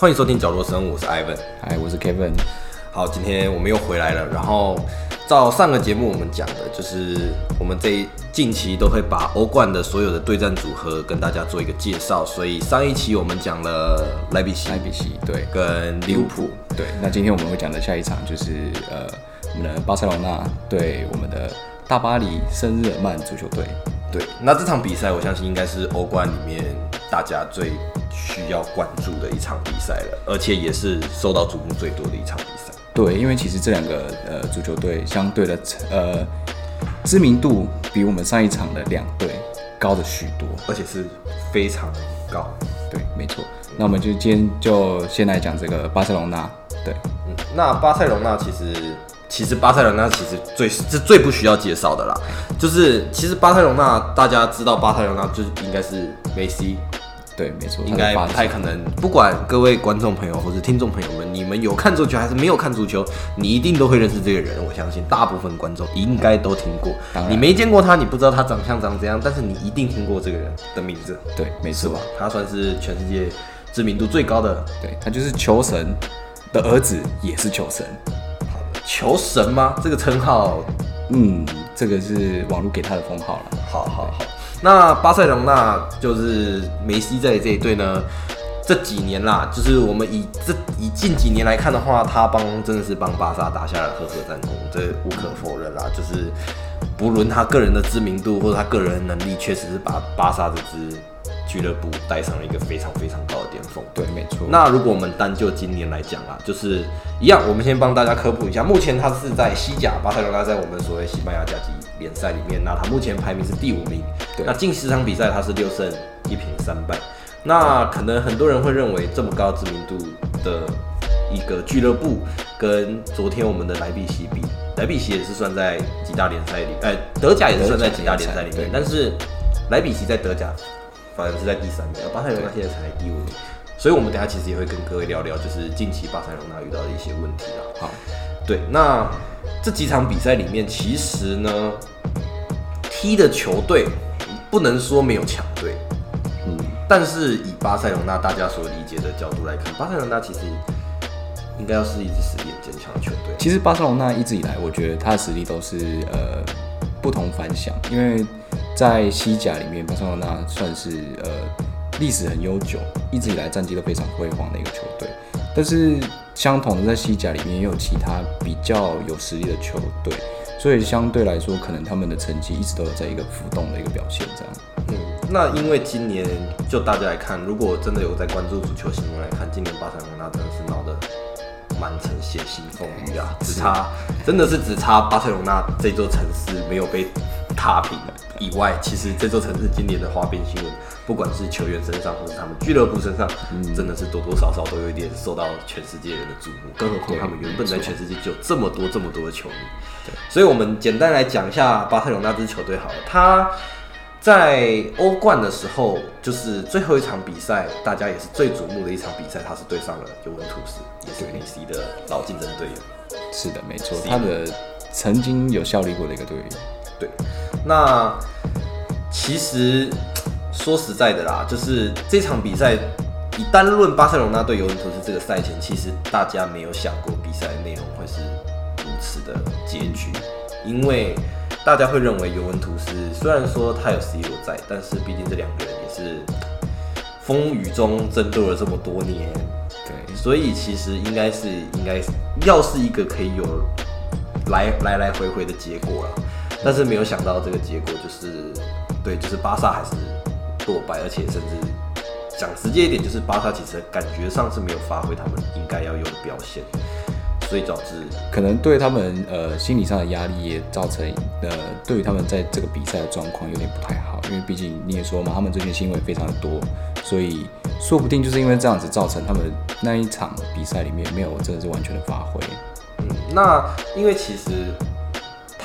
欢迎收听角落生物，我是 Ivan。嗨，我是 Kevin。好，今天我们又回来了。然后照上个节目我们讲的，就是我们这近期都会把欧冠的所有的对战组合跟大家做一个介绍。所以上一期我们讲了莱比锡，莱比锡对，跟利物浦。对，那今天我们会讲的下一场就是呃，我们的巴塞罗那对我们的大巴黎圣日耳曼足球队。对，那这场比赛我相信应该是欧冠里面大家最需要关注的一场比赛了，而且也是受到瞩目最多的一场比赛。对，因为其实这两个呃足球队相对的呃知名度比我们上一场的两队高的许多，而且是非常高。对，没错。那我们就今天就先来讲这个巴塞隆纳。对，嗯，那巴塞隆纳其实。其实巴塞罗那其实最是最不需要介绍的啦，就是其实巴塞罗那大家知道巴塞罗那就是应该是梅西，对，没错，应该不太可能。不管各位观众朋友或者听众朋友们，你们有看足球还是没有看足球，你一定都会认识这个人。我相信大部分观众应该都听过。你没见过他，你不知道他长相长怎样，但是你一定听过这个人的名字。对，没错吧？他算是全世界知名度最高的。对他就是球神的儿子，也是球神。球神吗？这个称号，嗯，这个是网络给他的封号了。好好好，那巴塞隆那就是梅西在这一队呢，这几年啦，就是我们以这以近几年来看的话，他帮真的是帮巴萨打下了赫赫战功，这无可否认啦。就是不论他个人的知名度或者他个人能力，确实是把巴萨这支。俱乐部带上了一个非常非常高的巅峰。对，没错。那如果我们单就今年来讲啊，就是一样，我们先帮大家科普一下，目前他是在西甲，巴塞罗那在我们所谓西班牙甲级联赛里面，那他目前排名是第五名。对。那近十场比赛他是六胜一平三败。那可能很多人会认为这么高知名度的一个俱乐部，跟昨天我们的莱比锡比，莱比锡也是算在几大联赛里，哎，德甲也是算在几大联赛里面，但是莱比锡在德甲。反正是在第三名，巴塞罗那现在才第五名，所以我们等下其实也会跟各位聊聊，就是近期巴塞罗那遇到的一些问题啦。好，对，那这几场比赛里面，其实呢，踢的球队不能说没有强队，嗯，但是以巴塞罗那大家所理解的角度来看，巴塞罗那其实应该要是一支实力很坚强的球队。其实巴塞罗那一直以来，我觉得他的实力都是呃不同凡响，因为。在西甲里面，巴塞罗那算是呃历史很悠久，一直以来战绩都非常辉煌的一个球队。但是相同的，在西甲里面也有其他比较有实力的球队，所以相对来说，可能他们的成绩一直都有在一个浮动的一个表现。这样，嗯，那因为今年就大家来看，如果真的有在关注足球新闻来看，今年巴塞罗那真的是闹得满城血腥风雨啊，只差真的是只差巴塞罗那这座城市没有被踏平。以外，其实这座城市今年的花边新闻，不管是球员身上，或者他们俱乐部身上，真的是多多少少都有一点受到全世界人的瞩目。更何况他们原本在全世界就有这么多这么多的球迷。对，所以我们简单来讲一下巴塞罗那支球队好了。他在欧冠的时候，就是最后一场比赛，大家也是最瞩目的一场比赛，他是对上了尤文图斯，也是梅西的老竞争队友。是的，没错，他的曾经有效力过的一个队员。对，那其实说实在的啦，就是这场比赛以单论巴塞罗那对尤文图斯这个赛前，其实大家没有想过比赛内容会是如此的结局，因为大家会认为尤文图斯虽然说他有 C 罗在，但是毕竟这两个人也是风雨中争斗了这么多年，对，所以其实应该是应该要是一个可以有来来来回回的结果了。但是没有想到这个结果就是，对，就是巴萨还是落败，而且甚至讲直接一点，就是巴萨其实感觉上是没有发挥他们应该要有的表现，所以导致可能对他们呃心理上的压力也造成呃对于他们在这个比赛的状况有点不太好，因为毕竟你也说嘛，他们最近新闻非常的多，所以说不定就是因为这样子造成他们那一场比赛里面没有真的是完全的发挥。嗯，那因为其实。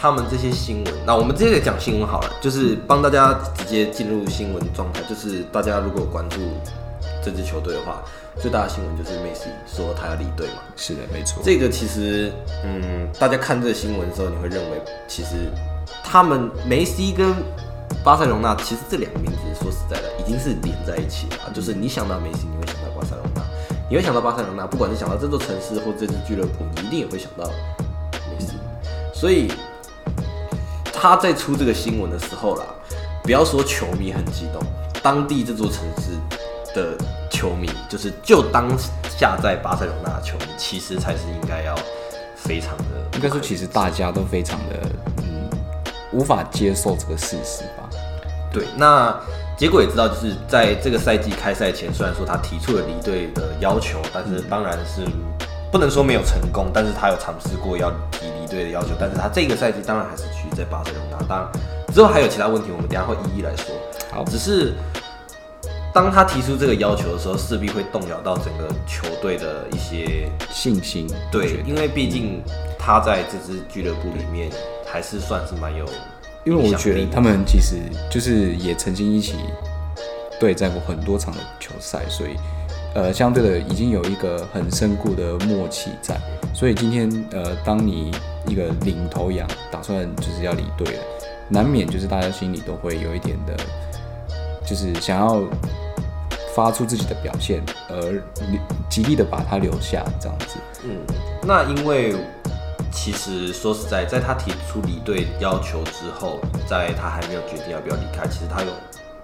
他们这些新闻，那我们直接讲新闻好了，就是帮大家直接进入新闻状态。就是大家如果关注这支球队的话，最大的新闻就是梅西说他要离队嘛。是的，没错。这个其实，嗯，大家看这个新闻的时候，你会认为其实他们梅西跟巴塞罗那，其实这两个名字说实在的，已经是连在一起了。就是你想到梅西，你会想到巴塞罗那；你会想到巴塞罗那，不管是想到这座城市或这支俱乐部，你一定也会想到梅西。所以他在出这个新闻的时候啦，不要说球迷很激动，当地这座城市的球迷，就是就当下在巴塞罗那的球迷，其实才是应该要非常的，应该说其实大家都非常的嗯无法接受这个事实吧。对，那结果也知道，就是在这个赛季开赛前，虽然说他提出了离队的要求，但是当然是不能说没有成功，但是他有尝试过要提离队的要求，但是他这个赛季当然还是继续在巴塞罗那。当然之后还有其他问题，我们等一下会一一来说。好只是当他提出这个要求的时候，势必会动摇到整个球队的一些信心，对，因为毕竟他在这支俱乐部里面还是算是蛮有因为我觉得他们其实就是也曾经一起对战过很多场的球赛，所以呃，相对的已经有一个很深固的默契在。所以今天呃，当你一个领头羊打算就是要离队了，难免就是大家心里都会有一点的，就是想要发出自己的表现，而极力的把他留下这样子。嗯，那因为其实说实在，在他提出离队要求之后，在他还没有决定要不要离开，其实他有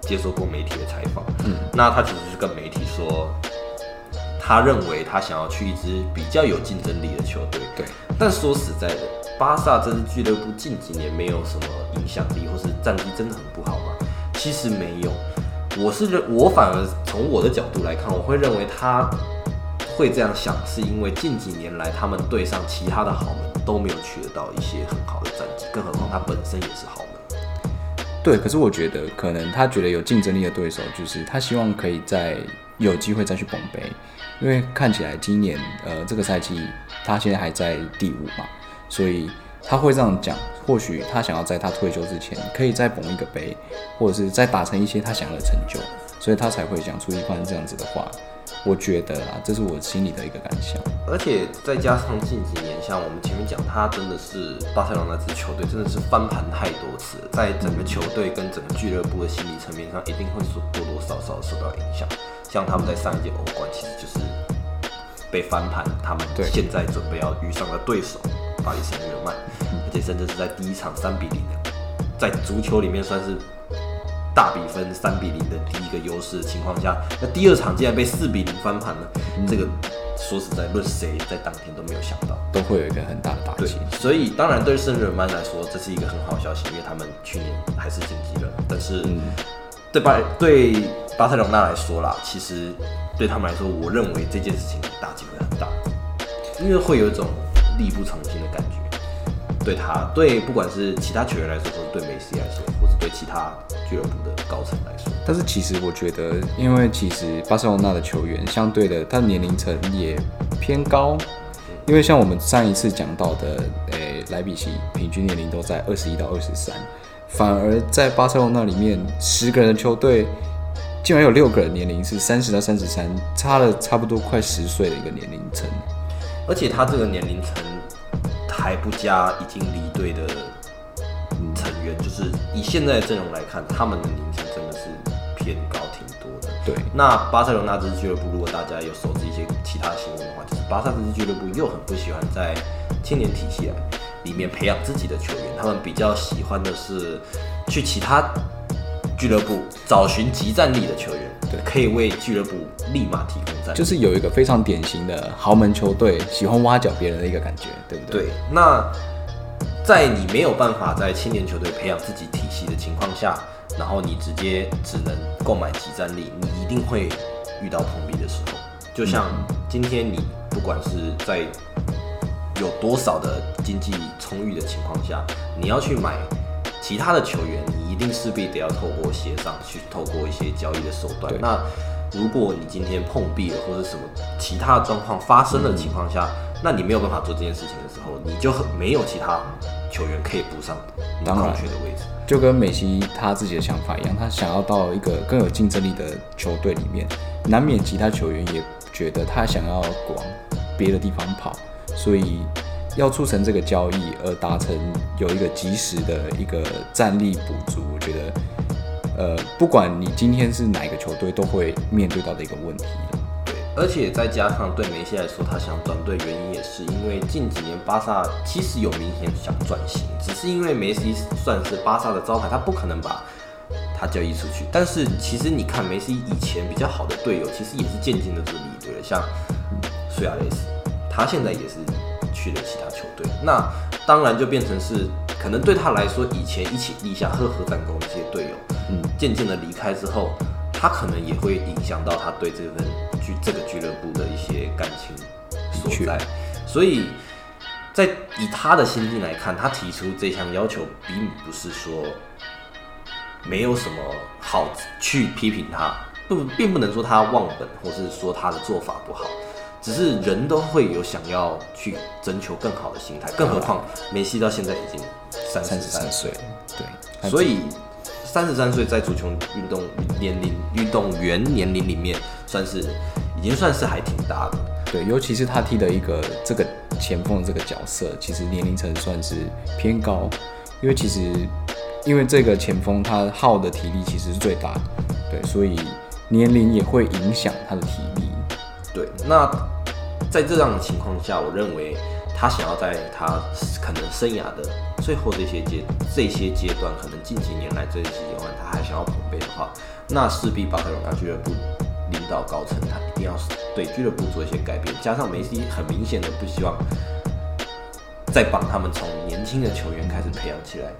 接受过媒体的采访。嗯，那他其实是跟媒体说，他认为他想要去一支比较有竞争力的球队。对，但说实在的，巴萨这支俱乐部近几年没有什么影响力，或是战绩真的很不好吗？其实没有，我是认，我反而从我的角度来看，我会认为他会这样想，是因为近几年来他们队上其他的豪门都没有取得到一些很好的战绩，更何况他本身也是豪门。对，可是我觉得可能他觉得有竞争力的对手，就是他希望可以在有机会再去捧杯，因为看起来今年呃这个赛季他现在还在第五嘛，所以他会这样讲，或许他想要在他退休之前可以再捧一个杯，或者是再达成一些他想要的成就，所以他才会讲出一番这样子的话。我觉得啊，这是我心里的一个感想。而且再加上近几年，像我们前面讲，他真的是巴塞罗那支球队真的是翻盘太多次，在整个球队跟整个俱乐部的心理层面上，一定会说多多少少受到影响。像他们在上一届欧冠，其实就是被翻盘，他们对现在准备要遇上的对手巴黎圣日耳曼，而且甚至是在第一场三比零的，在足球里面算是大比分三比零的第一个优势的情况下，那第二场竟然被四比零翻盘了，这个说实在，论谁在当天都没有想到。都会有一个很大的打击。，所以当然对圣日耳曼来说，这是一个很好的消息，因为他们去年还是晋级了。但是嗯，对巴对。巴塞罗那来说啦，其实对他们来说，我认为这件事情打击会很大，因为会有一种力不从心的感觉。对他，对不管是其他球员来说，或者对梅西来说，或者对其他俱乐部的高层来说，但是其实我觉得，因为其实巴塞罗那的球员相对的，他的年龄层也偏高，因为像我们上一次讲到的，诶、莱比锡平均年龄都在二十一到二十三，反而在巴塞罗那里面，十个人的球队竟然有六个人年龄是三十到三十三，差了差不多快十岁的一个年龄层。而且他这个年龄层还不加已经离队的成员，就是以现在的阵容来看，他们的年龄层真的是偏高挺多的。对，那巴塞罗那这支俱乐部，如果大家有熟知一些其他新闻的话，就是巴萨这支俱乐部又很不喜欢在青年体系来里面培养自己的球员，他们比较喜欢的是去其他俱乐部找寻集战力的球员，对可以为俱乐部立马提供战力。就是有一个非常典型的豪门球队喜欢挖角别人的一个感觉，对不对？对，那在你没有办法在青年球队培养自己体系的情况下，然后你直接只能购买集战力，你一定会遇到碰壁的时候。就像今天你不管是在有多少的经济充裕的情况下，你要去买其他的球员，你一定势必得要透过协商，去透过一些交易的手段。那如果你今天碰壁了，或者什么其他的状况发生的情况下，那你没有办法做这件事情的时候，你就很没有其他球员可以补上你当然空缺的位置。就跟美西他自己的想法一样，他想要到一个更有竞争力的球队里面，难免其他球员也觉得他想要往别的地方跑，所以要促成这个交易而达成有一个及时的一个战力补足，我觉得，呃，不管你今天是哪个球队，都会面对到的一个问题。对，而且再加上对梅西来说，他想转队原因也是因为近几年巴萨其实有明显想转型，只是因为梅西算是巴萨的招牌，他不可能把他交易出去。但是其实你看梅西以前比较好的队友，其实也是渐渐的就离队了，像苏亚雷斯，他现在也是去了其他球队。那当然就变成是可能对他来说，以前一起立下赫赫战功的这些队友，嗯，渐渐的离开之后，他可能也会影响到他对这份俱这个俱乐部的一些感情所在。所以在以他的心境来看，他提出这项要求，并不是说没有什么好去批评他，不，并不能说他忘本，或是说他的做法不好。只是人都会有想要去征求更好的心态，更何况梅西到现在已经三十三岁，对，所以三十三岁在足球运动年龄运动员年龄里面，算是已经算是还挺大的。对，尤其是他踢的一个这个前锋的这个角色，其实年龄层算是偏高，因为其实因为这个前锋他耗的体力其实是最大的，对，所以年龄也会影响他的体力。对，那在这样的情况下，我认为他想要在他可能生涯的最后这些阶这些阶段，可能近几年来这些阶段，他还想要捧杯的话，那势必巴塞罗那俱乐部领导高层他一定要对俱乐部做一些改变。加上梅西很明显的不希望再帮他们从年轻的球员开始培养起来，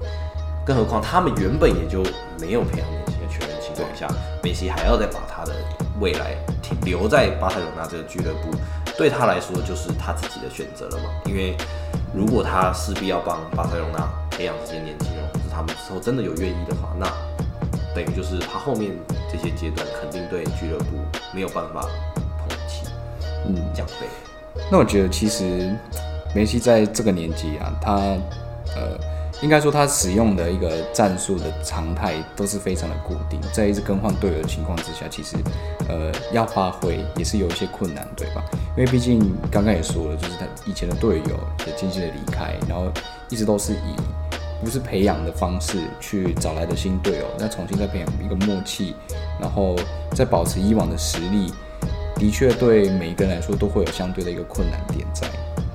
更何况他们原本也就没有培养年轻的球员情况下，梅西还要再把他的。未来停留在巴塞罗那这个俱乐部，对他来说就是他自己的选择了嘛？因为如果他势必要帮巴塞罗那培养这些年轻人，或者他们之后真的有愿意的话，那等于就是他后面这些阶段肯定对俱乐部没有办法捧起，嗯，奖杯。那我觉得其实梅西在这个年纪啊，他呃。应该说，他使用的一个战术的常态都是非常的固定，在一直更换队友的情况之下，其实，呃，要发挥也是有一些困难，对吧？因为毕竟刚刚也说了，就是他以前的队友也渐渐的离开，然后一直都是以不是培养的方式去找来的新队友，那重新再培养一个默契，然后再保持以往的实力，的确对每一个人来说都会有相对的一个困难点在。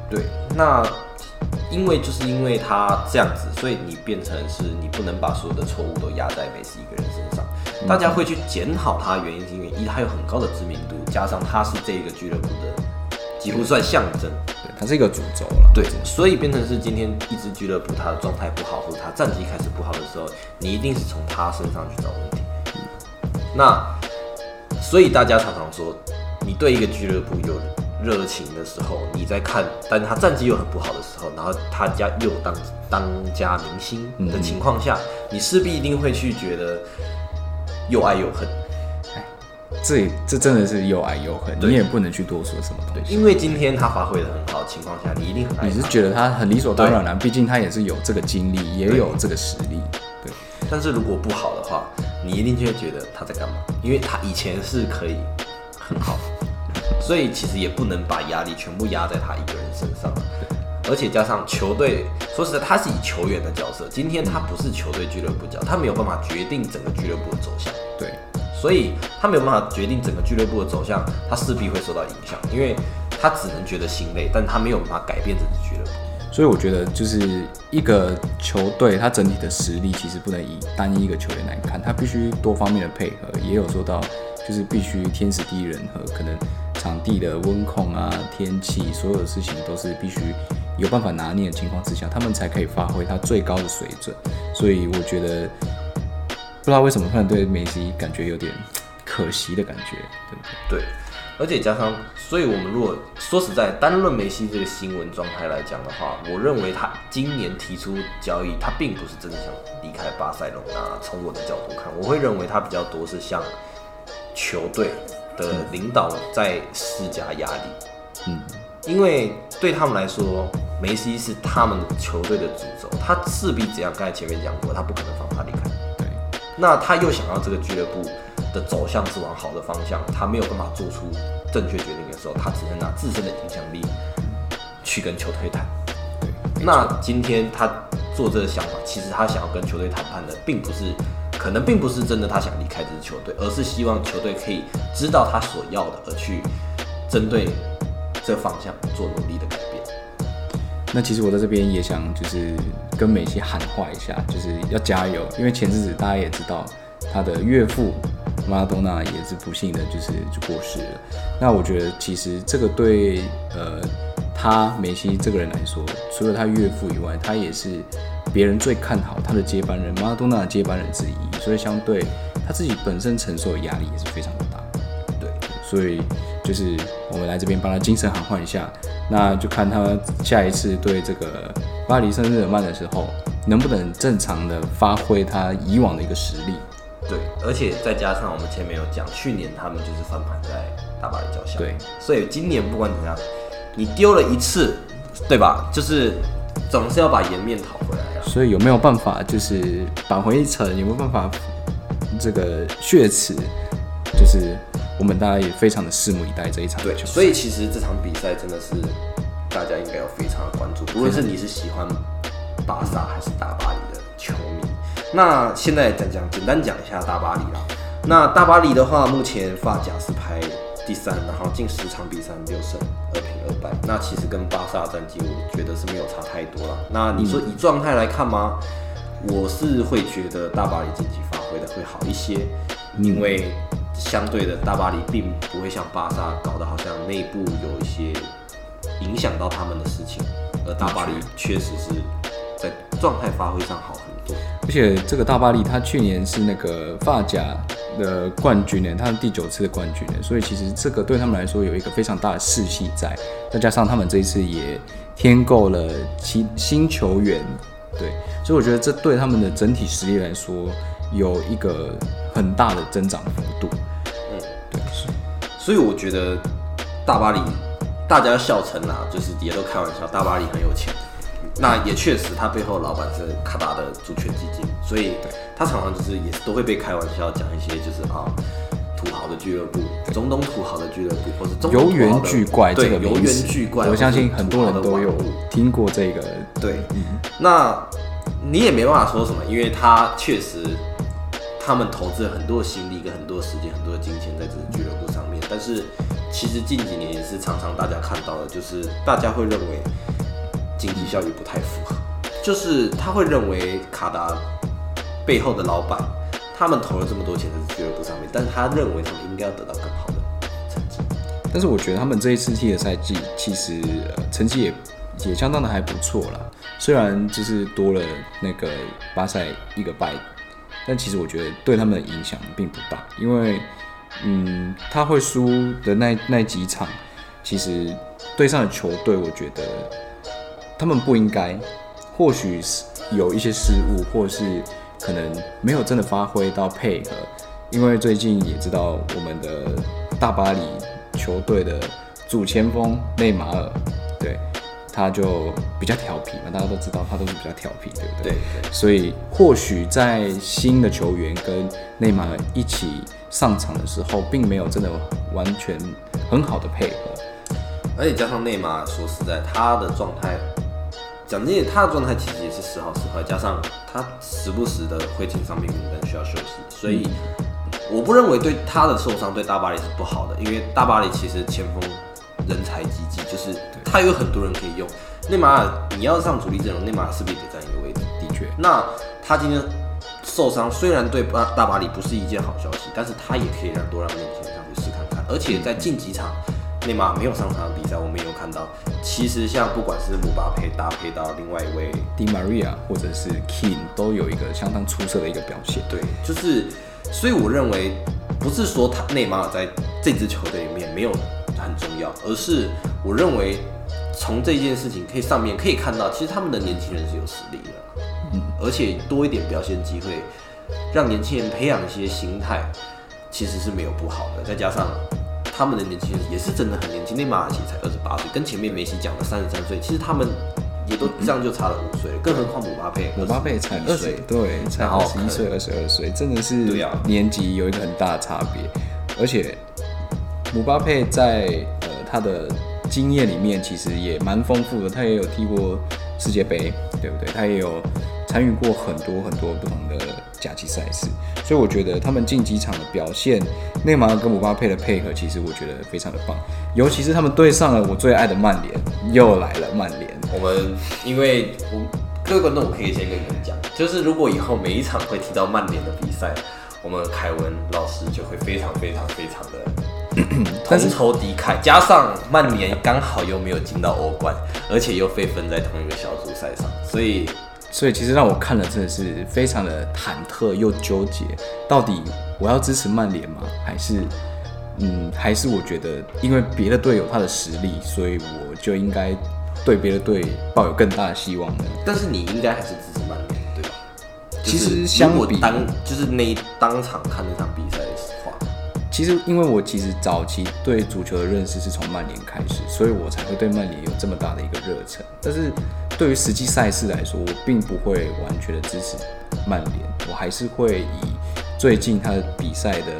对，那。因为就是因为他这样子，所以你变成是你不能把所有的错误都压在梅西一个人身上。大家会去检讨他原因，是因为一他有很高的知名度，加上他是这个俱乐部的几乎算象征，对，他是一个主轴了。对，所以变成是今天一支俱乐部他的状态不好，或者他战绩开始不好的时候，你一定是从他身上去找问题。那所以大家常常说，你对一个俱乐部有。热情的时候，你在看，但是他战绩又很不好的时候，然后他家又当当家明星的情况下，你势必一定会去觉得又爱又恨。哎，这这真的是又爱又恨，你也不能去多说什么东西。因为今天他发挥的很好的情况下，你一定很爱。你是觉得他很理所当然了？毕竟他也是有这个经历，也有这个实力。对。但是如果不好的话，你一定就会觉得他在干嘛？因为他以前是可以很好。所以其实也不能把压力全部压在他一个人身上，而且加上球队，说实在，他是以球员的角色，今天他不是球队俱乐部角，他没有办法决定整个俱乐部的走向。对，所以他没有办法决定整个俱乐部的走向，他势必会受到影响，因为他只能觉得心累，但他没有办法改变整个俱乐部。所以我觉得，就是一个球队，它整体的实力其实不能以单一一个球员来看，他必须多方面的配合，也有做到。就是必须天时地利人和，可能场地的温控啊、天气，所有的事情都是必须有办法拿捏的情况之下，他们才可以发挥他最高的水准。所以我觉得，不知道为什么突然对梅西感觉有点可惜的感觉，对不对？对，而且加上，所以我们如果说实在单论梅西这个新闻状态来讲的话，我认为他今年提出交易，他并不是真的想离开巴塞隆那。从我的角度看，我会认为他比较多是像。球队的领导在施加压力，嗯，因为对他们来说，梅西是他们球队的主轴，他势必怎样？刚才前面讲过，他不可能放他离开。对，那他又想要这个俱乐部的走向是往好的方向，他没有办法做出正确决定的时候，他只能拿自身的影响力去跟球队谈。对，那今天他做这个想法，其实他想要跟球队谈判的，并不是。可能并不是真的他想离开这支球队，而是希望球队可以知道他所要的，而去针对这方向做努力的改变。那其实我在这边也想就是跟梅西喊话一下，就是要加油，因为前阵子大家也知道他的岳父马拉多纳也是不幸的，就是就过世了。那我觉得其实这个对呃他梅西这个人来说，除了他岳父以外，他也是别人最看好他的接班人马拉多纳的接班人之一，所以相对他自己本身承受的压力也是非常的大。对，所以就是我们来这边帮他精神喊话一下，那就看他下一次对这个巴黎圣日耳曼的时候，能不能正常的发挥他以往的一个实力。对，而且再加上我们前面有讲，去年他们就是翻盘在大巴黎脚下，对，所以今年不管怎样，你丢了一次，对吧？就是总是要把颜面讨回来啊。所以有没有办法就是扳回一城？有没有办法这个血池？就是我们大家也非常的拭目以待这一场对。所以其实这场比赛真的是大家应该要非常的关注，无论是你是喜欢巴萨还是大巴黎的球迷。那现在讲讲，简单讲一下大巴黎啦。那大巴黎的话，目前发甲是排第三，然后近十场比赛六胜二平二败。那其实跟巴萨战绩，我觉得是没有差太多了。那你说以状态来看吗？我是会觉得大巴黎近期发挥的会好一些，因为相对的大巴黎并不会像巴萨搞得好像内部有一些影响到他们的事情，而大巴黎确实是在状态发挥上好很。而且这个大巴黎，他去年是那个发甲的冠军呢，他是第九次的冠军呢，所以其实这个对他们来说有一个非常大的士气在，再加上他们这一次也添购了新新球员，对，所以我觉得这对他们的整体实力来说有一个很大的增长幅度。嗯，对，是所以我觉得大巴黎大家笑称啊，就是也都开玩笑，大巴黎很有钱。那也确实，他背后老板是卡达的主权基金，所以他常常就是也是都会被开玩笑讲一些就是啊土豪的俱乐部，中东土豪的俱乐部，或是中东的巨怪这对游园巨怪，我相信很多人都有听过这个。对，那你也没办法说什么，因为他确实他们投资了很多的心力跟很多的时间、很多的金钱在这个俱乐部上面。但是其实近几年也是常常大家看到的，就是大家会认为经济效益不太符合，就是他会认为卡达背后的老板他们投了这么多钱在俱乐部上面，但是他认为他们应该要得到更好的成绩。但是我觉得他们这一次踢的赛季，其实、呃、成绩也也相当的还不错啦。虽然就是多了那个巴塞一个败，但其实我觉得对他们的影响并不大，因为嗯，他会输的那那几场，其实对上的球队，我觉得他们不应该，或许是有一些失误，或是可能没有真的发挥到配合，因为最近也知道我们的大巴黎球队的主前锋内马尔，对，他就比较调皮嘛，大家都知道他都是比较调皮，对不对？对对。所以或许在新的球员跟内马尔一起上场的时候，并没有真的完全很好的配合。而且加上内马尔，说实在，他的状态，讲真，他的状态其实也是时好时坏，加上他时不时的会进伤病名单，需要休息，所以我不认为对他的受伤对大巴黎是不好的，因为大巴黎其实前锋人才济济，就是他有很多人可以用。内马尔你要上主力阵容，内马尔势必得占一个位置。的确，那他今天受伤，虽然对巴大巴黎不是一件好消息，但是他也可以让多让年轻人上去试看看。而且在近几场内马尔没有上场比赛，我们也有看到，其实像不管是姆巴佩搭配到另外一位，迪玛利亚或者是 King 都有一个相当出色的一个表现。对，就是，所以我认为不是说他内马尔在这支球队里面没有很重要，而是我认为从这件事情可以上面可以看到，其实他们的年轻人是有实力的，嗯，而且多一点表现机会，让年轻人培养一些心态，其实是没有不好的。再加上他们的年轻人也是真的很年轻，内马尔其实才二十八岁，跟前面梅西讲的三十三岁，其实他们也都这样就差了五岁了，更何况姆巴佩，姆巴佩才21二十岁，，对，才二十一岁、二十二岁，真的是年纪有一个很大的差别。而且姆巴佩在呃他的经验里面其实也蛮丰富的，他也有踢过世界杯，对不对？他也有参与过很多很多不同的甲级赛事，所以我觉得他们竞技场的表现，内马尔跟姆巴佩的配合，其实我觉得非常的棒，尤其是他们对上了我最爱的曼联，又来了曼联。我们因为我各位观众，我可以先跟你们讲，就是如果以后每一场会提到曼联的比赛，我们凯文老师就会非常非常非常的 同仇敌忾，加上曼联刚好又没有进到欧冠，而且又被分在同一个小组赛上，所以所以其实让我看了真的是非常的忐忑又纠结，到底我要支持曼联吗？还是嗯，还是我觉得因为别的队有他的实力，所以我就应该对别的队抱有更大的希望呢？但是你应该还是支持曼联，对吧？其实就是相比当就是那当场看那场比赛的话，其实因为我其实早期对足球的认识是从曼联开始，所以我才会对曼联有这么大的一个热忱。但是对于实际赛事来说，我并不会完全的支持曼联，我还是会以最近他的比赛的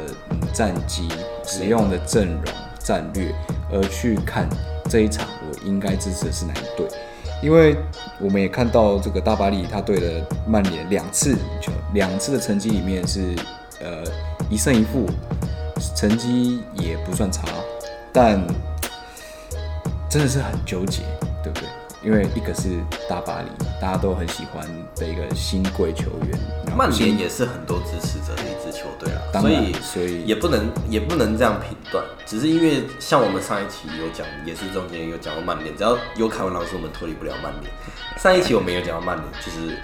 战绩、使用的阵容、战略而去看这一场我应该支持的是哪一队。因为我们也看到这个大巴黎他对了曼联两次球，两次的成绩里面是呃一胜一负，成绩也不算差，但真的是很纠结，因为一个是大巴黎，大家都很喜欢的一个新贵球员，曼联也是很多支持者的一支球队啦，当然所以所以也不能也不能这样评断，只是因为像我们上一期有讲，也是中间有讲到曼联，只要有凯文老师，我们脱离不了曼联。上一期我们有讲到曼联，就是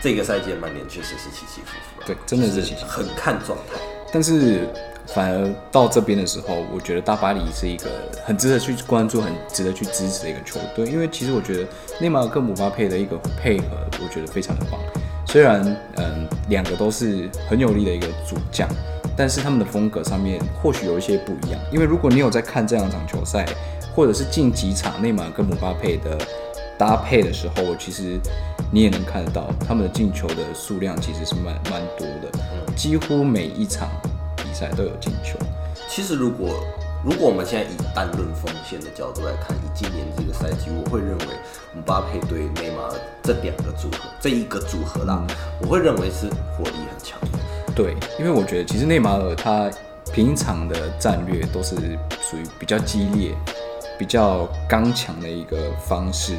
这个赛季的曼联确实是起起伏伏啦，对真的是起起伏伏很看状态。但是反而到这边的时候，我觉得大巴黎是一个很值得去关注、很值得去支持的一个球队，因为其实我觉得内马尔跟姆巴佩的一个配合，我觉得非常的棒。虽然嗯两个都是很有力的一个主将，但是他们的风格上面或许有一些不一样。因为如果你有在看这两场球赛，或者是近几场内马尔跟姆巴佩的搭配的时候，其实你也能看得到他们的进球的数量其实是蛮蛮多的，几乎每一场比赛都有进球。其实如果如果我们现在以单论锋线的角度来看，以今年这个赛季，我会认为姆巴佩对内马尔这两个组合，这一个组合啦，我会认为是火力很强的。对，因为我觉得其实内马尔他平常的战略都是属于比较激烈、比较刚强的一个方式，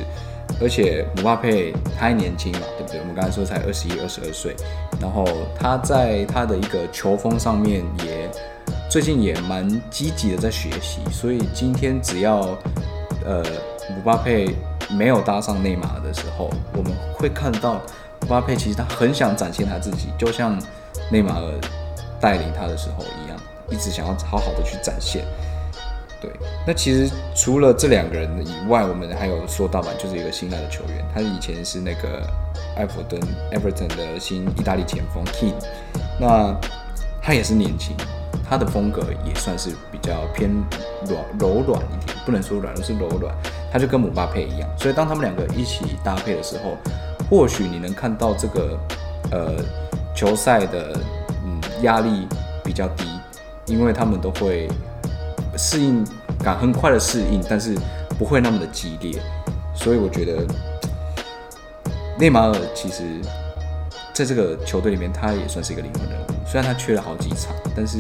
而且姆巴佩他还年轻嘛，对不对？我们刚才说才二十一、二十二岁，然后他在他的一个球风上面也最近也蛮积极的在学习，所以今天只要呃姆巴佩没有搭上内马尔的时候，我们会看到姆巴佩其实他很想展现他自己，就像内马尔带领他的时候一样，一直想要好好的去展现。对，那其实除了这两个人以外，我们还有说到嘛，就是一个新来的球员，他以前是那个埃弗顿 Everton 的新意大利前锋 King，那他也是年轻，他的风格也算是比较偏软柔软一点，不能说软，而是柔软。他就跟姆巴佩一样，所以当他们两个一起搭配的时候，或许你能看到这个呃球赛的嗯压力比较低，因为他们都会适应感很快的适应，但是不会那么的激烈，所以我觉得内马尔其实在这个球队里面，他也算是一个灵魂人物。虽然他缺了好几场，但是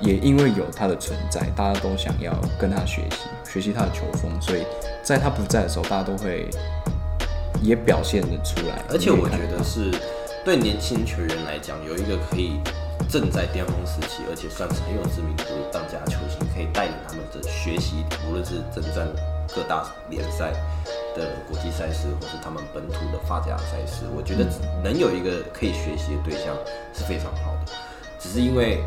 也因为有他的存在，大家都想要跟他学习，学习他的球风，所以在他不在的时候，大家都会也表现的出来。而且我觉得是对年轻球员来讲，有一个可以正在巅峰时期，而且算是很有知名度的当家球星，可以带领他们的学习，无论是征战各大联赛的国际赛事，或是他们本土的发甲赛事，我觉得能有一个可以学习的对象是非常好的。只是因为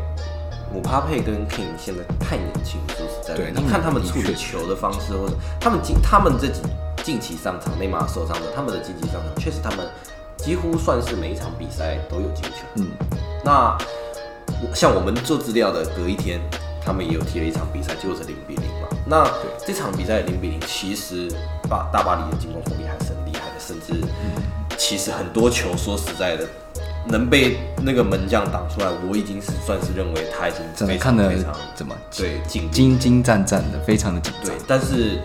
姆巴佩跟 King 现在太年轻，说实在的，对你看他们的处理球的方式，或者他们近他们这几近期上场，内马尔受伤的，他们的近期上场，确实他们几乎算是每一场比赛都有进球。嗯，那像我们做资料的，隔一天他们也有踢了一场比赛，结果是零比零嘛。那这场比赛零比零，其实把大巴黎的进攻火力还是很厉害的，甚至其实很多球，说实在的，能被那个门将挡出来，我已经是算是认为他已经非真的看得常非常怎么对进精精战战的，非常的紧张对。，但是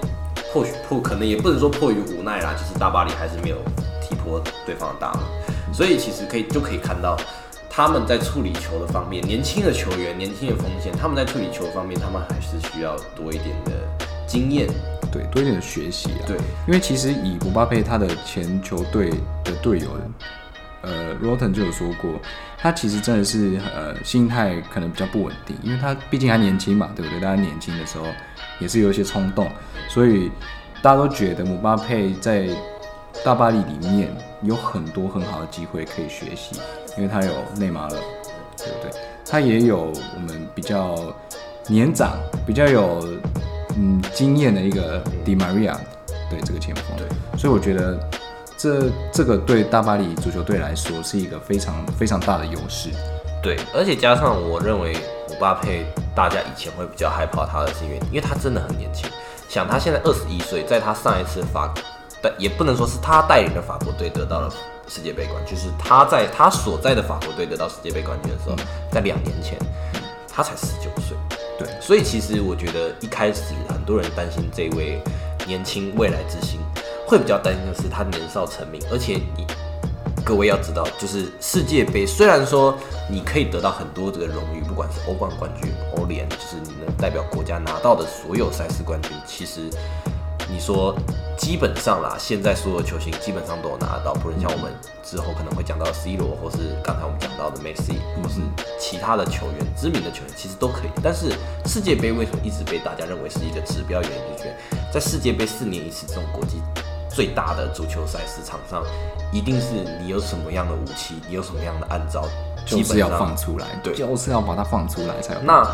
或许迫可能也不能说迫于无奈啦，就是大巴黎还是没有踢破对方的大门，所以其实可以就可以看到他们在处理球的方面，年轻的球员、年轻的锋线，他们在处理球方面，他们还是需要多一点的经验。对，多一点的学习啊。对，因为其实以姆巴佩他的前球队的队友，呃，Roten 就有说过，他其实真的是呃心态可能比较不稳定，因为他毕竟还年轻嘛，对不对？大家年轻的时候也是有一些冲动，所以大家都觉得姆巴佩在大巴黎里面有很多很好的机会可以学习，因为他有内马尔，对不对？他也有我们比较年长、比较有嗯经验的一个迪玛利亚，对这个前锋，对，所以我觉得这这个对大巴黎足球队来说是一个非常非常大的优势。对，而且加上我认为姆巴佩，大家以前会比较害怕他的是因为，因为他真的很年轻。想他现在二十一岁，在他上一次法，但也不能说是他带领的法国队得到了世界杯冠军，就是他在他所在的法国队得到世界杯冠军的时候，在两年前，他才十九岁。对，所以其实我觉得一开始很多人担心这位年轻未来之星，会比较担心的是他年少成名，而且你各位要知道，就是世界杯虽然说你可以得到很多这个荣誉，不管是欧冠冠军、欧联，就是你能代表国家拿到的所有赛事冠军，其实你说基本上啦，现在所有球星基本上都有拿得到，不论像我们之后可能会讲到 C 罗，或是刚才我们讲到的 Messi，或是其他的球员、知名的球员，其实都可以。但是世界杯为什么一直被大家认为是一个指标？原因就是在世界杯四年一次这种国际最大的足球赛事场上，一定是你有什么样的武器，你有什么样的暗招，就是要放出来，对就是要把它放出来才有。那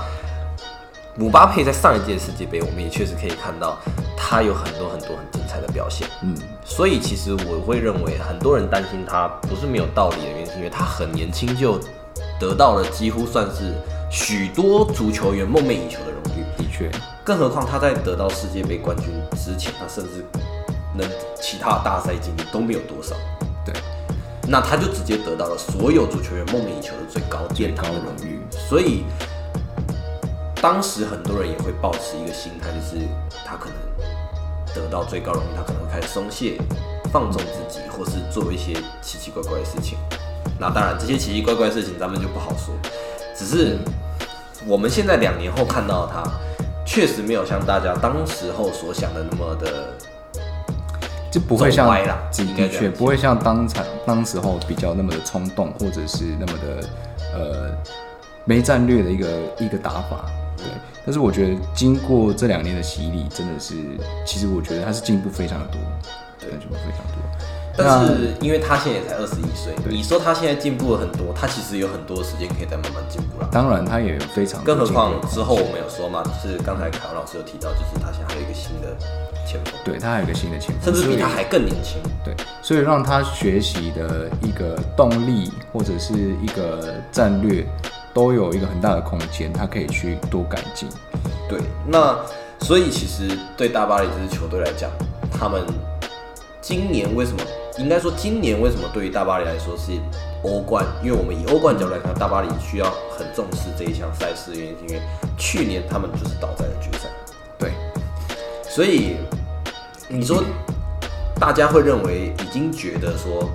姆巴佩在上一届世界杯，我们也确实可以看到他有很多很多很精彩的表现。嗯，所以其实我会认为，很多人担心他不是没有道理的原因，是因为他很年轻就得到了几乎算是许多足球员梦寐以求的荣誉。的确，更何况他在得到世界杯冠军之前，他甚至能其他大赛经历都没有多少。对，那他就直接得到了所有足球员梦寐以求的最高殿堂的荣誉。所以当时很多人也会保持一个心态，就是他可能得到最高荣誉，他可能会开始松懈、放纵自己，或是做一些奇奇怪怪的事情。那当然，这些奇奇怪怪的事情咱们就不好说。只是我们现在两年后看到他，确实没有像大家当时候所想的那么的就不会像的确不会像当场当时候比较那么的冲动，或者是那么的呃没战略的一个一个打法。对，但是我觉得经过这两年的洗礼，真的是，其实我觉得他是进步非常的多，对，进步非常多。但是因为他现在也才二十一岁，你说他现在进步了很多，他其实有很多时间可以再慢慢进步了。当然，他也有非常更何况之后我们有说嘛，就是刚才凯文老师有提到，就是他现在还有一个新的前锋，对他还有一个新的前锋，甚至比他还更年轻。对，所以让他学习的一个动力或者是一个战略，都有一个很大的空间，他可以去多改进。对，那所以其实对大巴黎这支球队来讲，他们今年为什么应该说今年为什么对于大巴黎来说是欧冠？因为我们以欧冠角度来看，大巴黎需要很重视这一项赛事的原因，是因为去年他们就是倒在了决赛。对，所以你说大家会认为已经觉得说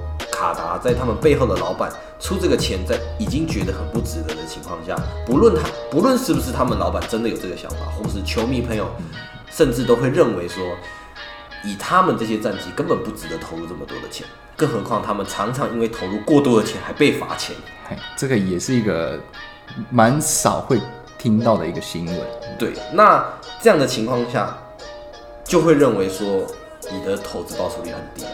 卡达在他们背后的老板出这个钱，在已经觉得很不值得的情况下，不论他不论是不是他们老板真的有这个想法，或是球迷朋友甚至都会认为说，以他们这些战绩根本不值得投入这么多的钱，更何况他们常常因为投入过多的钱还被罚钱。这个也是一个蛮少会听到的一个新闻。对，那这样的情况下，就会认为说你的投资报酬率很低，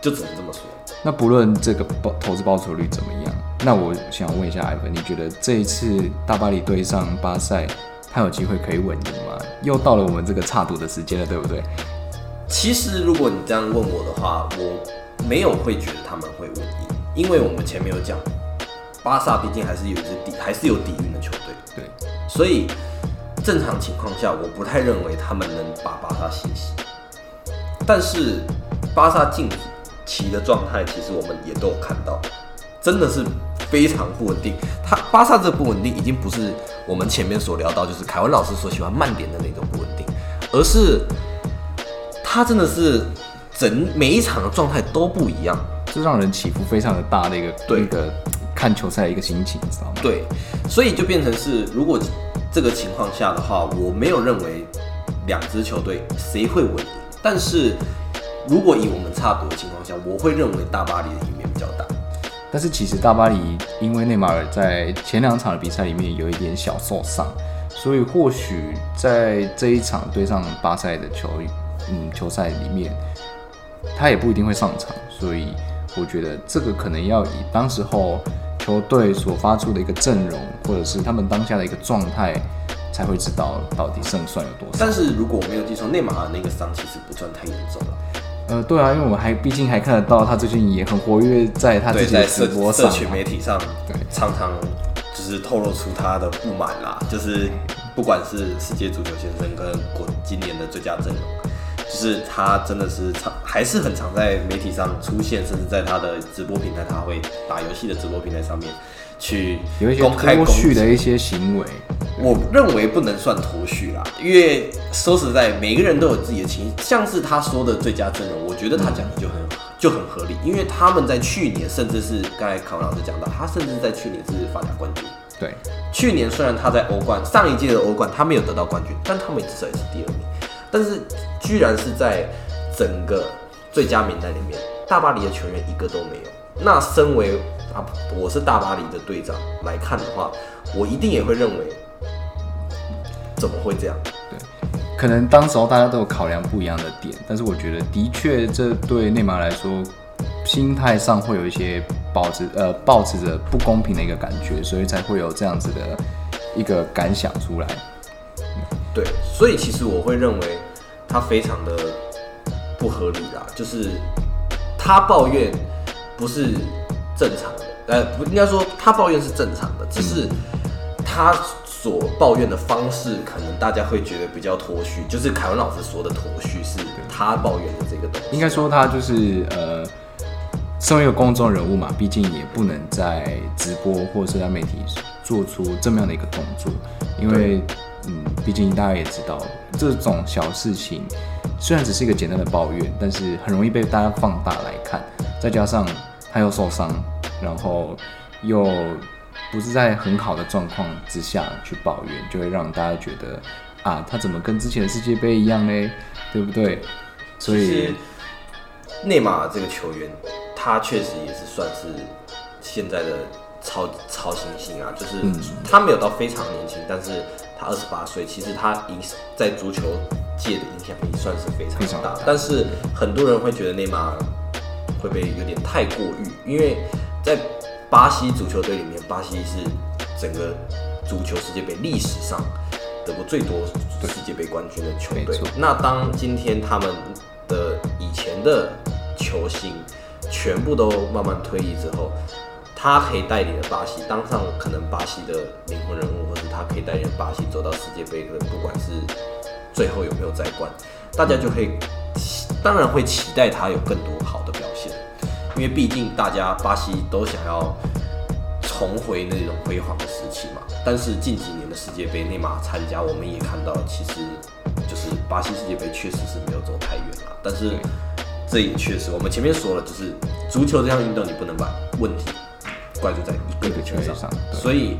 就只能这么说。那不论这个报投资报酬率怎么样，那我想问一下艾文，你觉得这一次大巴黎对上巴塞，他有机会可以稳赢吗？又到了我们这个差赌的时间了，对不对？其实如果你这样问我的话，我没有会觉得他们会稳赢，因为我们前面有讲，巴萨毕竟还是有一支底，还是有底蕴的球队，对，所以正常情况下，我不太认为他们能把巴萨洗洗。但是巴萨近期的状态，其实我们也都有看到，真的是非常不稳定。他巴萨这不稳定，已经不是我们前面所聊到，就是凯文老师所喜欢慢点的那种不稳定，而是他真的是整每一场的状态都不一样。就让人起伏非常的大的一个对一个看球赛的一个心情，你知道吗？对，所以就变成是，如果这个情况下的话，我没有认为两支球队谁会稳赢，但是如果以我们差不多的情况下，我会认为大巴黎的赢面比较大。但是其实大巴黎因为内马尔在前两场的比赛里面有一点小受伤，所以或许在这一场对上巴塞的球嗯球赛里面，他也不一定会上场。所以我觉得这个可能要以当时候球队所发出的一个阵容，或者是他们当下的一个状态，才会知道到底胜算有多少。但是如果我没有记错，内马尔那个伤其实不算太严重了。呃，对啊，因为我们还毕竟还看得到他最近也很活跃在他自己的直播上、社群媒体上，对，常常就是透露出他的不满啦。就是不管是世界足球先生跟国今年的最佳阵容，就是他真的是常还是很常在媒体上出现，甚至在他的直播平台，他会打游戏的直播平台上面去有一些脱序的一些行为。我认为不能算脱序啦，因为说实在，每个人都有自己的情绪。像是他说的最佳阵容，我觉得他讲的就很就很合理，因为他们在去年，甚至是刚才康老师讲到，他甚至在去年是法甲冠军。对，去年虽然他在欧冠上一届的欧冠他没有得到冠军，但他们至少也是第二名。但是居然是在整个最佳名单里面，大巴黎的球员一个都没有。那身为啊，我是大巴黎的队长来看的话，我一定也会认为。怎么会这样？对，可能当时候大家都有考量不一样的点，但是我觉得的确这对内马尔来说，心态上会有一些保持呃保持着不公平的一个感觉，所以才会有这样子的一个感想出来。对，所以其实我会认为他非常的不合理啦，就是他抱怨不是正常的，呃，不应该说他抱怨是正常的，只是他。所抱怨的方式，可能大家会觉得比较脱序，就是凯文老师说的脱序是他抱怨的这个东西。应该说他就是呃，身为一个公众人物嘛，毕竟也不能在直播或者社交媒体做出这么样的一个动作，因为嗯，毕竟大家也知道，这种小事情虽然只是一个简单的抱怨，但是很容易被大家放大来看，再加上他又受伤，然后又。不是在很好的状况之下去抱怨，就会让大家觉得啊，他怎么跟之前的世界杯一样呢？对不对？所以内马尔这个球员，他确实也是算是现在的超超新星啊，就是他没有到非常年轻，但是他二十八岁，其实他影在足球界的影响力算是非常非常大。但是很多人会觉得内马尔会被有点太过誉，因为在。巴西足球队里面，巴西是整个足球世界杯历史上得过最多世界杯冠军的球队。那当今天他们的以前的球星全部都慢慢退役之后，他可以带领着巴西当上可能巴西的灵魂人物，或者他可以带领巴西走到世界杯的，不管是最后有没有再冠，大家就可以当然会期待他有更多好的表。因为毕竟大家巴西都想要重回那种辉煌的时期嘛，但是近几年的世界杯内马尔参加，我们也看到，其实就是巴西世界杯确实是没有走太远了。但是这也确实，我们前面说了，就是足球这项运动，你不能把问题怪罪在一个球员上，所以。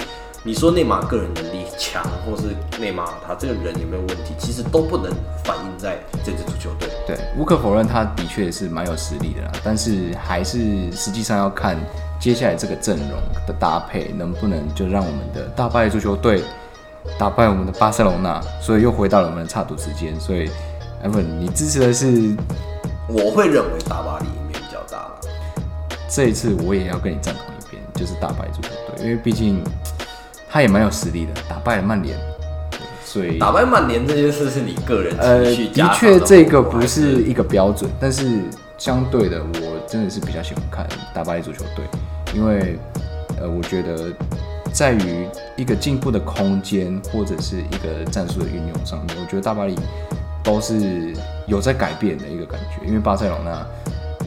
你说内马尔个人能力强，或是内马尔他这个人有没有问题，其实都不能反映在这支足球队。对，无可否认，他的确是蛮有实力的啦。但是还是实际上要看接下来这个阵容的搭配，能不能就让我们的大巴黎足球队打败我们的巴塞罗那。所以又回到了我们的差赌时间。所以，艾文，你支持的是？我会认为大巴黎赢面比较大。这一次我也要跟你赞同一边，就是大巴黎足球队，因为毕竟。他也蛮有实力的，打败了曼联，所以打败曼联这件事是你个人呃，的确这个不是一个标准，但是相对的，我真的是比较喜欢看大巴黎足球队，因为呃，我觉得在于一个进步的空间或者是一个战术的运用上面，我觉得大巴黎都是有在改变的一个感觉，因为巴塞罗那。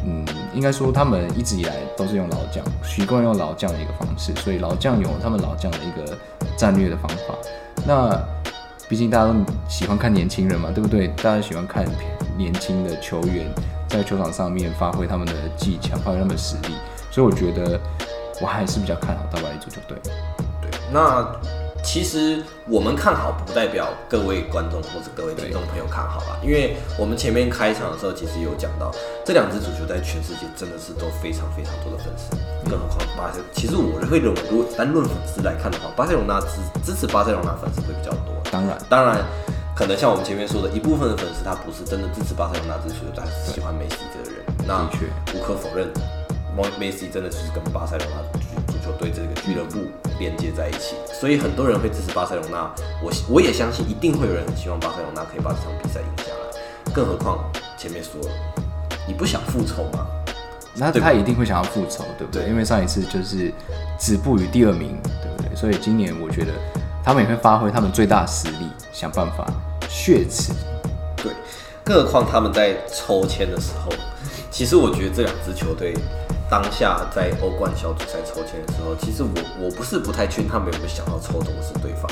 嗯，应该说他们一直以来都是用老将，习惯用老将的一个方式，所以老将有他们老将的一个战略的方法。那毕竟大家都喜欢看年轻人嘛，对不对？大家喜欢看年轻的球员在球场上面发挥他们的技巧，发挥他们的实力。所以我觉得我还是比较看好大巴黎足球队。对，那其实我们看好不代表各位观众或者各位听众朋友看好啦，因为我们前面开场的时候其实有讲到，这两支足球在全世界真的是都非常非常多的粉丝，更何况巴塞，其实我会认为，如果单论粉丝来看的话，巴塞罗那支支持巴塞罗那粉丝会比较多。当然，当然，可能像我们前面说的一部分的粉丝，他不是真的支持巴塞罗那支球队，他是喜欢梅西这个人。那的确。无可否认，梅西真的就是跟巴塞罗那球队这个俱乐部连接在一起，所以很多人会支持巴塞罗那。我我也相信一定会有人很希望巴塞罗那可以把这场比赛赢下来。更何况前面说了，你不想复仇吗？那他一定会想要复仇，对不对？因为上一次就是止步于第二名，对不对？所以今年我觉得他们也会发挥他们最大实力，想办法血耻。对，更何况他们在抽签的时候，其实我觉得这两支球队当下在欧冠小组赛抽签的时候，其实我我不是不太确定他们有没有想到抽中的是对方，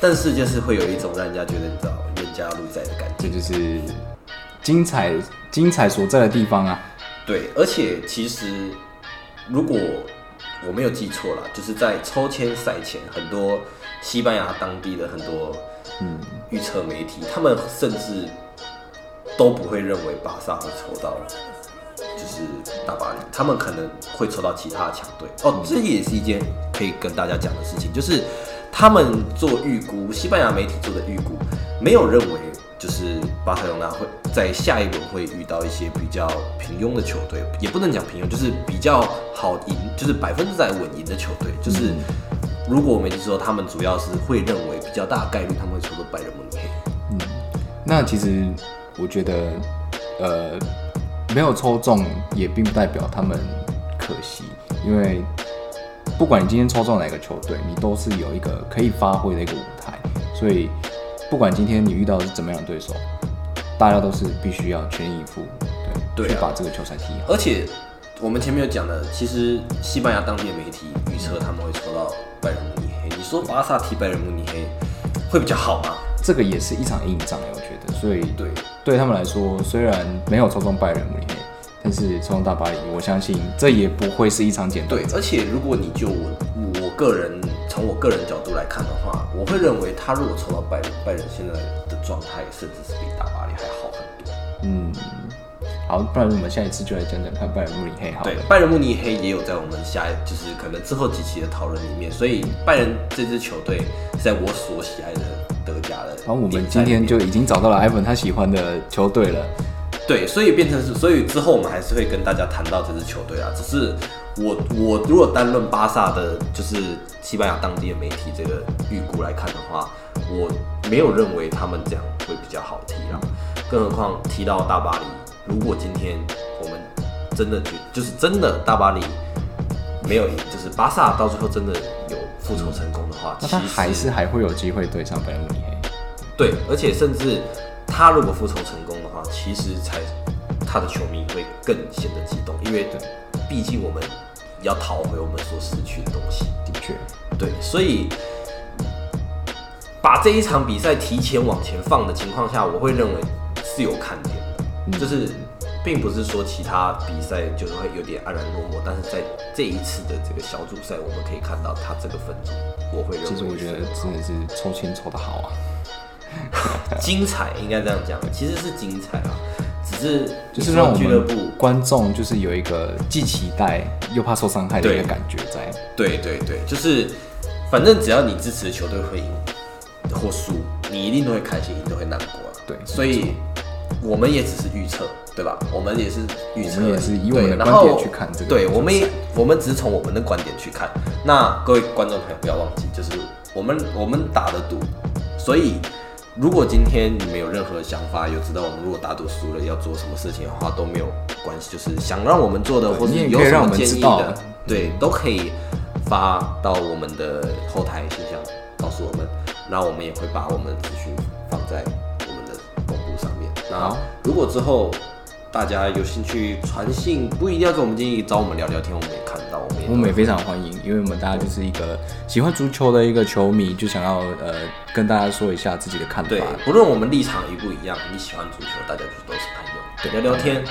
但是就是会有一种让人家觉得你知道冤家路窄的感觉。这就是精彩精彩所在的地方啊！对，而且其实如果我没有记错啦，就是在抽签赛前，很多西班牙当地的很多嗯，预测媒体，他们甚至都不会认为巴萨会抽到就是大巴黎，他们可能会抽到其他的强队。哦，这也是一件可以跟大家讲的事情，就是他们做预估，西班牙媒体做的预估，没有认为就是巴塞罗那会在下一轮会遇到一些比较平庸的球队，也不能讲平庸，就是比较好赢，就是百分之百稳赢的球队。就是如果我没记错，他们主要是会认为比较大概率他们会抽到拜仁慕尼黑。那其实我觉得，呃，没有抽中也并不代表他们可惜，因为不管你今天抽中哪个球队，你都是有一个可以发挥的一个舞台，所以不管今天你遇到的是怎么样的对手，大家都是必须要全力以赴，对，对啊去把这个球赛踢好。而且我们前面有讲的，其实西班牙当地的媒体预测他们会抽到拜仁慕尼黑。你说巴萨踢拜仁慕尼黑会比较好吗？这个也是一场硬仗，我觉得，所以对，对他们来说，虽然没有抽中拜仁慕尼黑，但是抽中大巴黎，我相信这也不会是一场简单对，而且如果你就我我个人从我个人角度来看的话，我会认为他如果抽到拜仁，拜仁现在的状态甚至是比大巴黎还好很多。嗯，好，不然我们下一次就来讲讲看拜仁慕尼黑好了对。，拜仁慕尼黑也有在我们下就是可能之后几期的讨论里面，所以拜仁这支球队是在我所喜爱的德甲的。然后我们今天就已经找到了 Ivan 他喜欢的球队了。对，所以变成是，所以之后我们还是会跟大家谈到这支球队啊。只是我我如果单论巴萨的，就是西班牙当地的媒体这个预估来看的话，我没有认为他们这样会比较好踢啦。更何况踢到大巴黎，如果今天我们真的觉就是真的大巴黎没有赢，就是巴萨到最后真的有复仇成功的话，那他其实还是还会有机会对上拜仁慕尼黑。对，而且甚至他如果复仇成功的话，其实才他的球迷会更显得激动，因为毕竟我们要讨回我们所失去的东西。的确，对，所以把这一场比赛提前往前放的情况下，我会认为是有看点的，嗯就是并不是说其他比赛就是会有点黯然落寞，但是在这一次的这个小组赛，我们可以看到他这个分组，我会认为其实我觉得真的是抽签抽的好啊。精彩，应该这样讲，其实是精彩啊，只是就是让我俱乐部们观众就是有一个既期待又怕受伤害的一个感觉在。对对对，就是反正只要你支持的球队会赢或输，你一定都会开心，你都会难过啊。对所以我们也只是预测，对吧？我们也是预测也是以我们的对然后观点去看这个对，我们也我们只是从我们的观点去看。那各位观众朋友不要忘记，就是我们我们打的赌，所以。如果今天你们有任何想法，有知道我们如果打赌输了要做什么事情的话，都没有关系。就是想让我们做的，或是你也可以让我有什么建议的，对，都可以发到我们的后台信箱，告诉我们，那我们也会把我们的资讯放在。那好如果之后大家有兴趣传信，不一定要跟我们建议，找我们聊聊天，我们也看到，我们也我们也非常欢迎，因为我们大家就是一个喜欢足球的一个球迷，就想要呃跟大家说一下自己的看法。对，不论我们立场一不一样，你喜欢足球，大家就都是朋友，对聊聊天，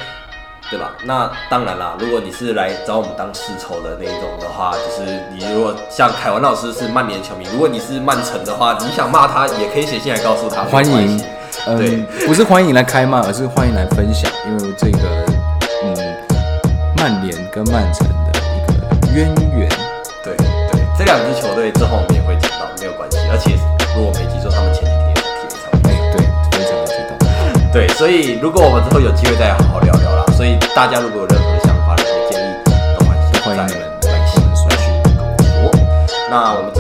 对吧？那当然啦，如果你是来找我们当世仇的那一种的话，就是你如果像凯文老师是曼联球迷，如果你是曼城的话，你想骂他也可以写信来告诉他，欢迎嗯，不是欢迎来开骂，而是欢迎来分享，因为这个嗯，曼联跟曼城的一个渊源。对对，这两支球队之后我们也会讲到，没有关系。而且如果没记错，他们前几天也是踢了一场哎，对，非常的激动。对，所以如果我们之后有机会再好好聊聊啦。所以大家如果有任何想法、任何建议，都欢迎欢迎你们来信来去跟我说。那我们